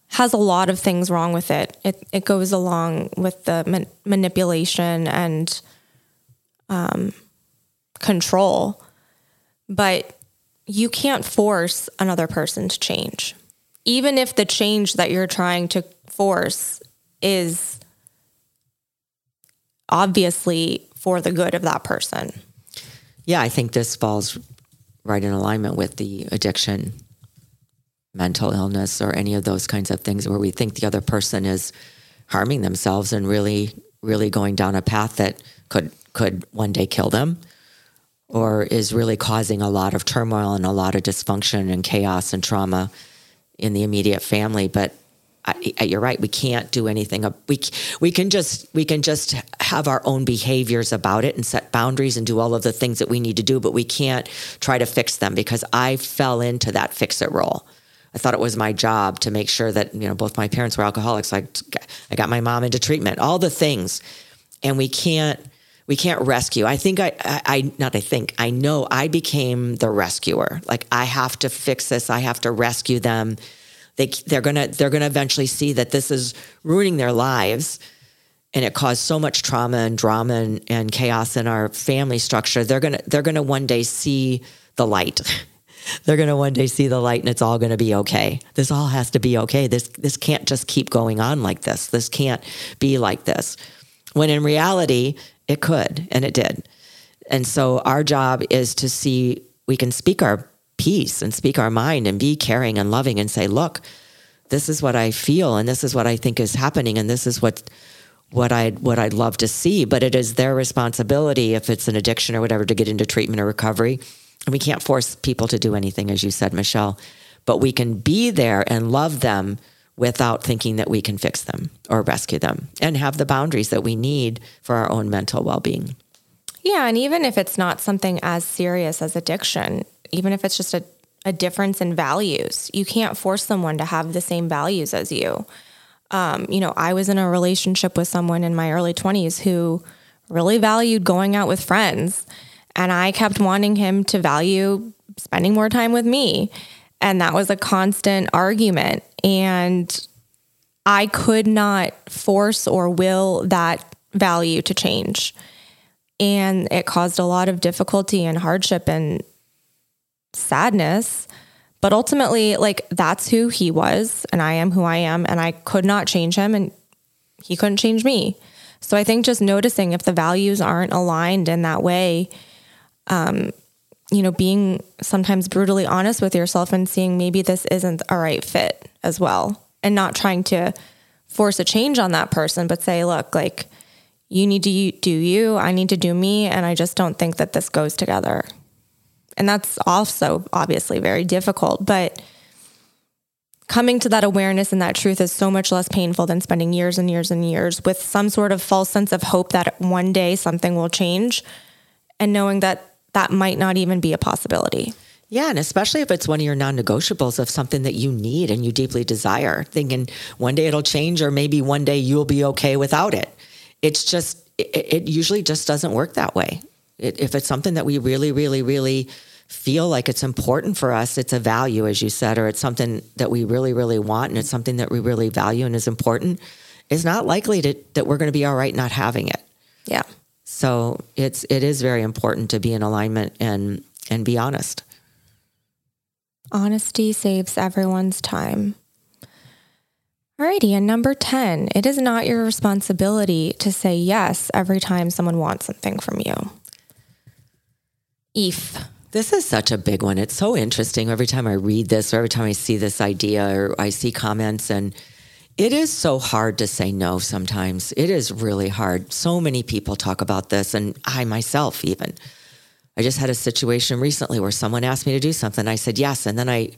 has a lot of things wrong with it. It, it goes along with the man- manipulation and um, control, but you can't force another person to change. Even if the change that you're trying to force is obviously for the good of that person. Yeah, I think this falls right in alignment with the addiction, mental illness, or any of those kinds of things where we think the other person is harming themselves and really, really going down a path that could could one day kill them or is really causing a lot of turmoil and a lot of dysfunction and chaos and trauma in the immediate family. But I, I, you're right. We can't do anything. We we can just we can just have our own behaviors about it and set boundaries and do all of the things that we need to do, but we can't try to fix them because I fell into that fix it role. I thought it was my job to make sure that you know both my parents were alcoholics. I I got my mom into treatment, all the things, and we can't we can't rescue. I think I, I, I, not I think, I know I became the rescuer. Like I have to fix this. I have to rescue them. They they're gonna they're gonna eventually see that this is ruining their lives and it caused so much trauma and drama and, and chaos in our family structure. They're gonna they're gonna one day see the light. They're gonna one day see the light and it's all gonna be okay. This all has to be okay. This this can't just keep going on like this. This can't be like this. When in reality it could and it did and so our job is to see we can speak our piece and speak our mind and be caring and loving and say, look, this is what I feel and this is what I think is happening and this is what what I'd what I'd love to see. But it is their responsibility if it's an addiction or whatever to get into treatment or recovery. And we can't force people to do anything, as you said, Michelle. But we can be there and love them without thinking that we can fix them or rescue them and have the boundaries that we need for our own mental well being. Yeah. And even if it's not something as serious as addiction, even if it's just a, a difference in values. You can't force someone to have the same values as you. Um, you know, I was in a relationship with someone in my early 20s who really valued going out with friends. And I kept wanting him to value spending more time with me. And that was a constant argument. And I could not force or will that value to change. And it caused a lot of difficulty and hardship and sadness. But ultimately, like that's who he was, and I am who I am, and I could not change him, and he couldn't change me. So I think just noticing if the values aren't aligned in that way, um, you know, being sometimes brutally honest with yourself and seeing maybe this isn't a right fit as well, and not trying to force a change on that person, but say, look, like you need to do you, I need to do me, and I just don't think that this goes together. And that's also obviously very difficult. But coming to that awareness and that truth is so much less painful than spending years and years and years with some sort of false sense of hope that one day something will change and knowing that that might not even be a possibility. Yeah, and especially if it's one of your non negotiables of something that you need and you deeply desire, thinking one day it'll change or maybe one day you'll be okay without it. It's just, it, it usually just doesn't work that way. It, if it's something that we really, really, really feel like it's important for us, it's a value, as you said, or it's something that we really, really want and it's something that we really value and is important, it's not likely to, that we're going to be all right not having it. Yeah. So it's it is very important to be in alignment and and be honest. Honesty saves everyone's time. Alrighty, and number 10, it is not your responsibility to say yes every time someone wants something from you. If this is such a big one. It's so interesting every time I read this or every time I see this idea or I see comments and it is so hard to say no sometimes. It is really hard. So many people talk about this and I myself even. I just had a situation recently where someone asked me to do something. I said yes and then I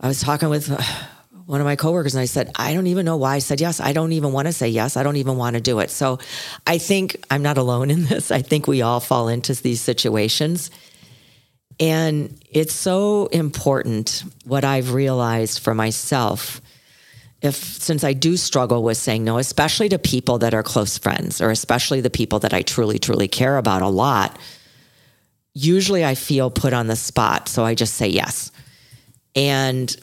I was talking with one of my coworkers and I said, I don't even know why I said yes. I don't even want to say yes. I don't even want to do it. So I think I'm not alone in this. I think we all fall into these situations. And it's so important what I've realized for myself. If since I do struggle with saying no, especially to people that are close friends or especially the people that I truly, truly care about a lot, usually I feel put on the spot. So I just say yes. And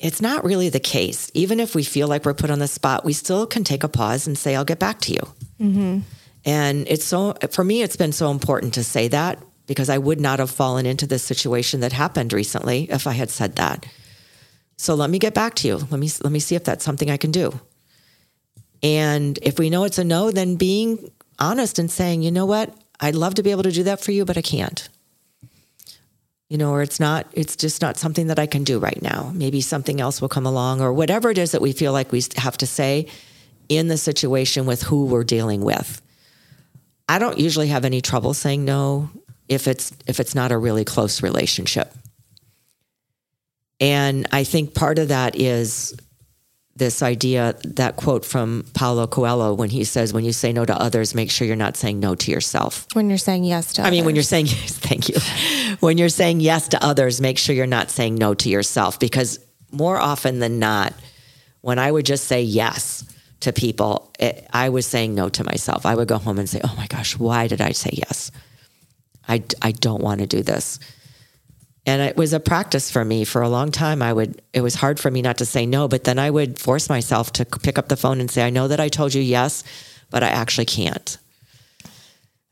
it's not really the case. Even if we feel like we're put on the spot, we still can take a pause and say, I'll get back to you. Mm-hmm. And it's so, for me, it's been so important to say that because I would not have fallen into this situation that happened recently if I had said that. So let me get back to you. Let me let me see if that's something I can do. And if we know it's a no, then being honest and saying, you know what, I'd love to be able to do that for you, but I can't. You know, or it's not, it's just not something that I can do right now. Maybe something else will come along, or whatever it is that we feel like we have to say in the situation with who we're dealing with. I don't usually have any trouble saying no if it's if it's not a really close relationship. And I think part of that is this idea, that quote from Paulo Coelho when he says, when you say no to others, make sure you're not saying no to yourself. When you're saying yes to I mean, when you're saying yes, thank you. When you're saying yes to others, make sure you're not saying no to yourself because more often than not, when I would just say yes to people, it, I was saying no to myself. I would go home and say, oh my gosh, why did I say yes? I, I don't want to do this. And it was a practice for me for a long time. I would, it was hard for me not to say no, but then I would force myself to pick up the phone and say, I know that I told you yes, but I actually can't.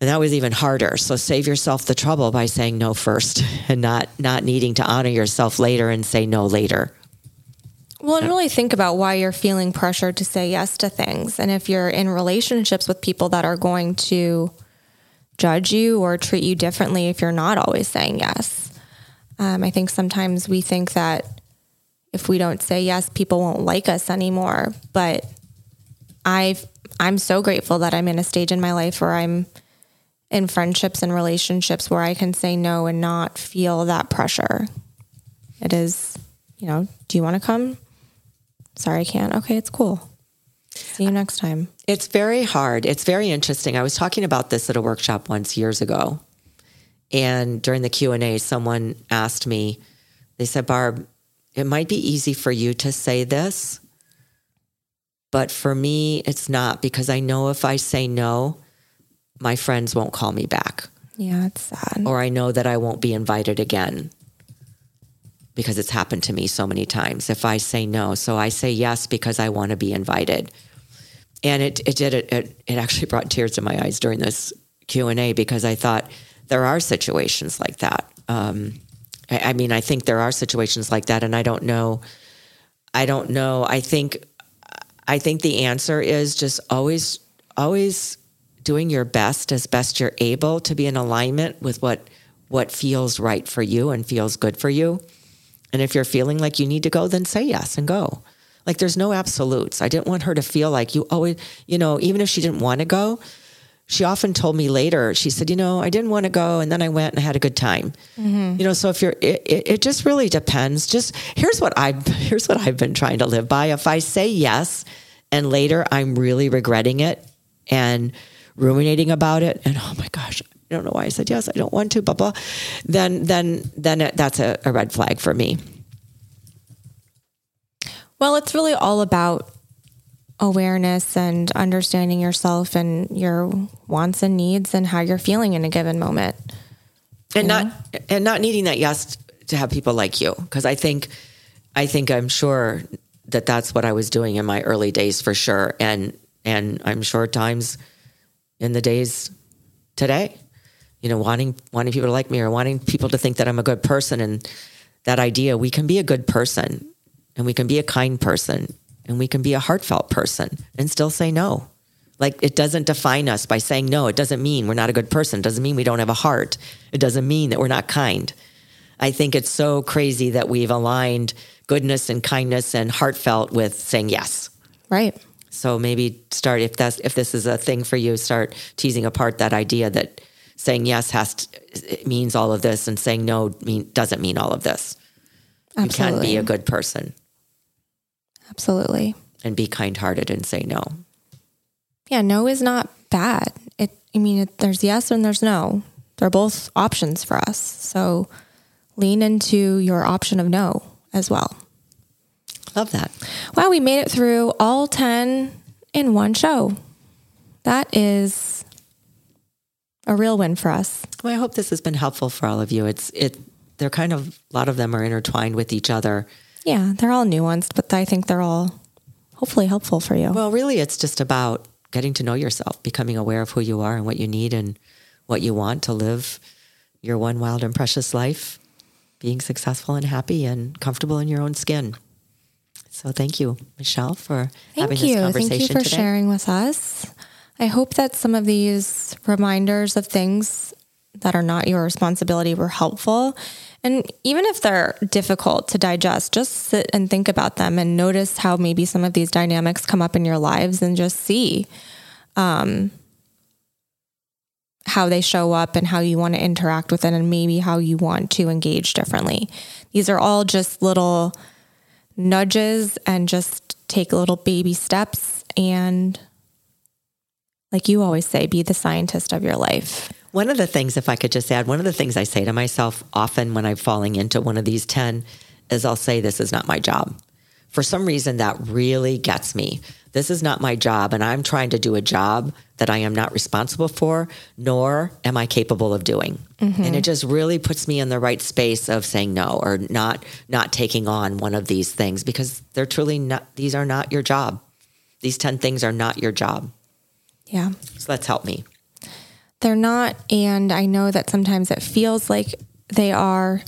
And that was even harder. So save yourself the trouble by saying no first and not not needing to honor yourself later and say no later. Well, and really think about why you're feeling pressured to say yes to things. And if you're in relationships with people that are going to judge you or treat you differently if you're not always saying yes. Um, I think sometimes we think that if we don't say yes, people won't like us anymore. But I've I'm so grateful that I'm in a stage in my life where I'm in friendships and relationships where I can say no and not feel that pressure. It is, you know, do you want to come? Sorry, I can't. Okay, it's cool. See you next time. It's very hard. It's very interesting. I was talking about this at a workshop once years ago. And during the Q&A someone asked me they said, "Barb, it might be easy for you to say this, but for me it's not because I know if I say no, my friends won't call me back." Yeah, it's sad. or I know that I won't be invited again because it's happened to me so many times if I say no. So I say yes because I want to be invited. And it, it did it, it it actually brought tears to my eyes during this Q&A because I thought there are situations like that. Um, I, I mean, I think there are situations like that and I don't know I don't know. I think I think the answer is just always always doing your best as best you're able to be in alignment with what what feels right for you and feels good for you. And if you're feeling like you need to go, then say yes and go. Like there's no absolutes. I didn't want her to feel like you always, you know, even if she didn't want to go, she often told me later, she said, you know, I didn't want to go and then I went and I had a good time. Mm-hmm. You know, so if you're, it, it, it just really depends. Just here's what I, here's what I've been trying to live by. If I say yes and later I'm really regretting it and ruminating about it and oh my gosh, I don't know why I said yes, I don't want to, blah, blah, then, then, then it, that's a, a red flag for me. Well, it's really all about awareness and understanding yourself and your wants and needs and how you're feeling in a given moment. and not and not needing that yes to have people like you because I think I think I'm sure that that's what I was doing in my early days for sure. And and I'm sure times in the days today you know wanting wanting people to like me or wanting people to think that I'm a good person and that idea we can be a good person and we can be a kind person and we can be a heartfelt person and still say no like it doesn't define us by saying no. It doesn't mean we're not a good person. It doesn't mean we don't have a heart. It doesn't mean that we're not kind. I think it's so crazy that we've aligned goodness and kindness and heartfelt with saying yes. Right. So maybe start if that's if this is a thing for you, start teasing apart that idea that saying yes has to, means all of this and saying no mean, doesn't mean all of this. You can be a good person Absolutely. and be kind-hearted and say no. Yeah, no is not bad. It I mean, it, there's yes and there's no. They're both options for us. So lean into your option of no as well. Love that. Wow, we made it through all 10 in one show. That is a real win for us. Well, I hope this has been helpful for all of you. It's it. They're kind of a lot of them are intertwined with each other. Yeah, they're all nuanced, but I think they're all hopefully helpful for you. Well, really, it's just about getting to know yourself, becoming aware of who you are and what you need and what you want to live your one wild and precious life, being successful and happy and comfortable in your own skin. So, thank you, Michelle, for having Thank this you. conversation Thank you for today. sharing with us. I hope that some of these reminders of things that are not your responsibility were helpful. And even if they're difficult to digest, just sit and think about them and notice how maybe some of these dynamics come up in your lives and just see um, how they show up and how you want to interact with it and maybe how you want to engage differently. These are all just little nudges and just take little baby steps and like you always say, be the scientist of your life. One of the things, if I could just add, one of the things I say to myself often when I'm falling into one of these 10 is I'll say, This is not my job. For some reason, that really gets me. This is not my job, and I'm trying to do a job that I am not responsible for, nor am I capable of doing. Mm-hmm. And it just really puts me in the right space of saying no or not not taking on one of these things because they're truly not these are not your job. These 10 things are not your job. Yeah. So let's help me. They're not. And I know that sometimes it feels like they are.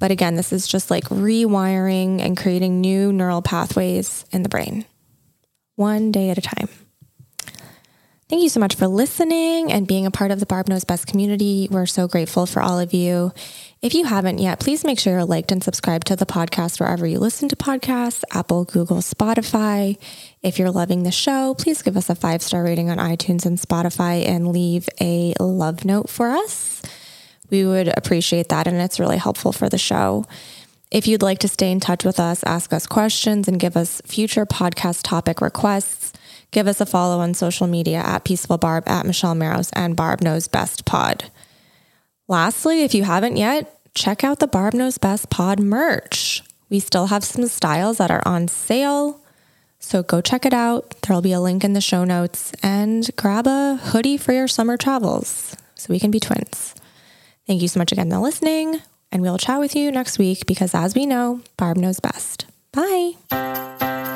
But again, this is just like rewiring and creating new neural pathways in the brain, one day at a time. Thank you so much for listening and being a part of the Barb Knows Best community. We're so grateful for all of you. If you haven't yet, please make sure you're liked and subscribed to the podcast wherever you listen to podcasts Apple, Google, Spotify. If you're loving the show, please give us a five star rating on iTunes and Spotify and leave a love note for us. We would appreciate that, and it's really helpful for the show. If you'd like to stay in touch with us, ask us questions, and give us future podcast topic requests, give us a follow on social media at Peaceful Barb, at Michelle Maros, and Barb Knows Best Pod. Lastly, if you haven't yet, check out the Barb Knows Best Pod merch. We still have some styles that are on sale. So go check it out. There'll be a link in the show notes and grab a hoodie for your summer travels so we can be twins. Thank you so much again for listening, and we'll chat with you next week because as we know, Barb knows best. Bye.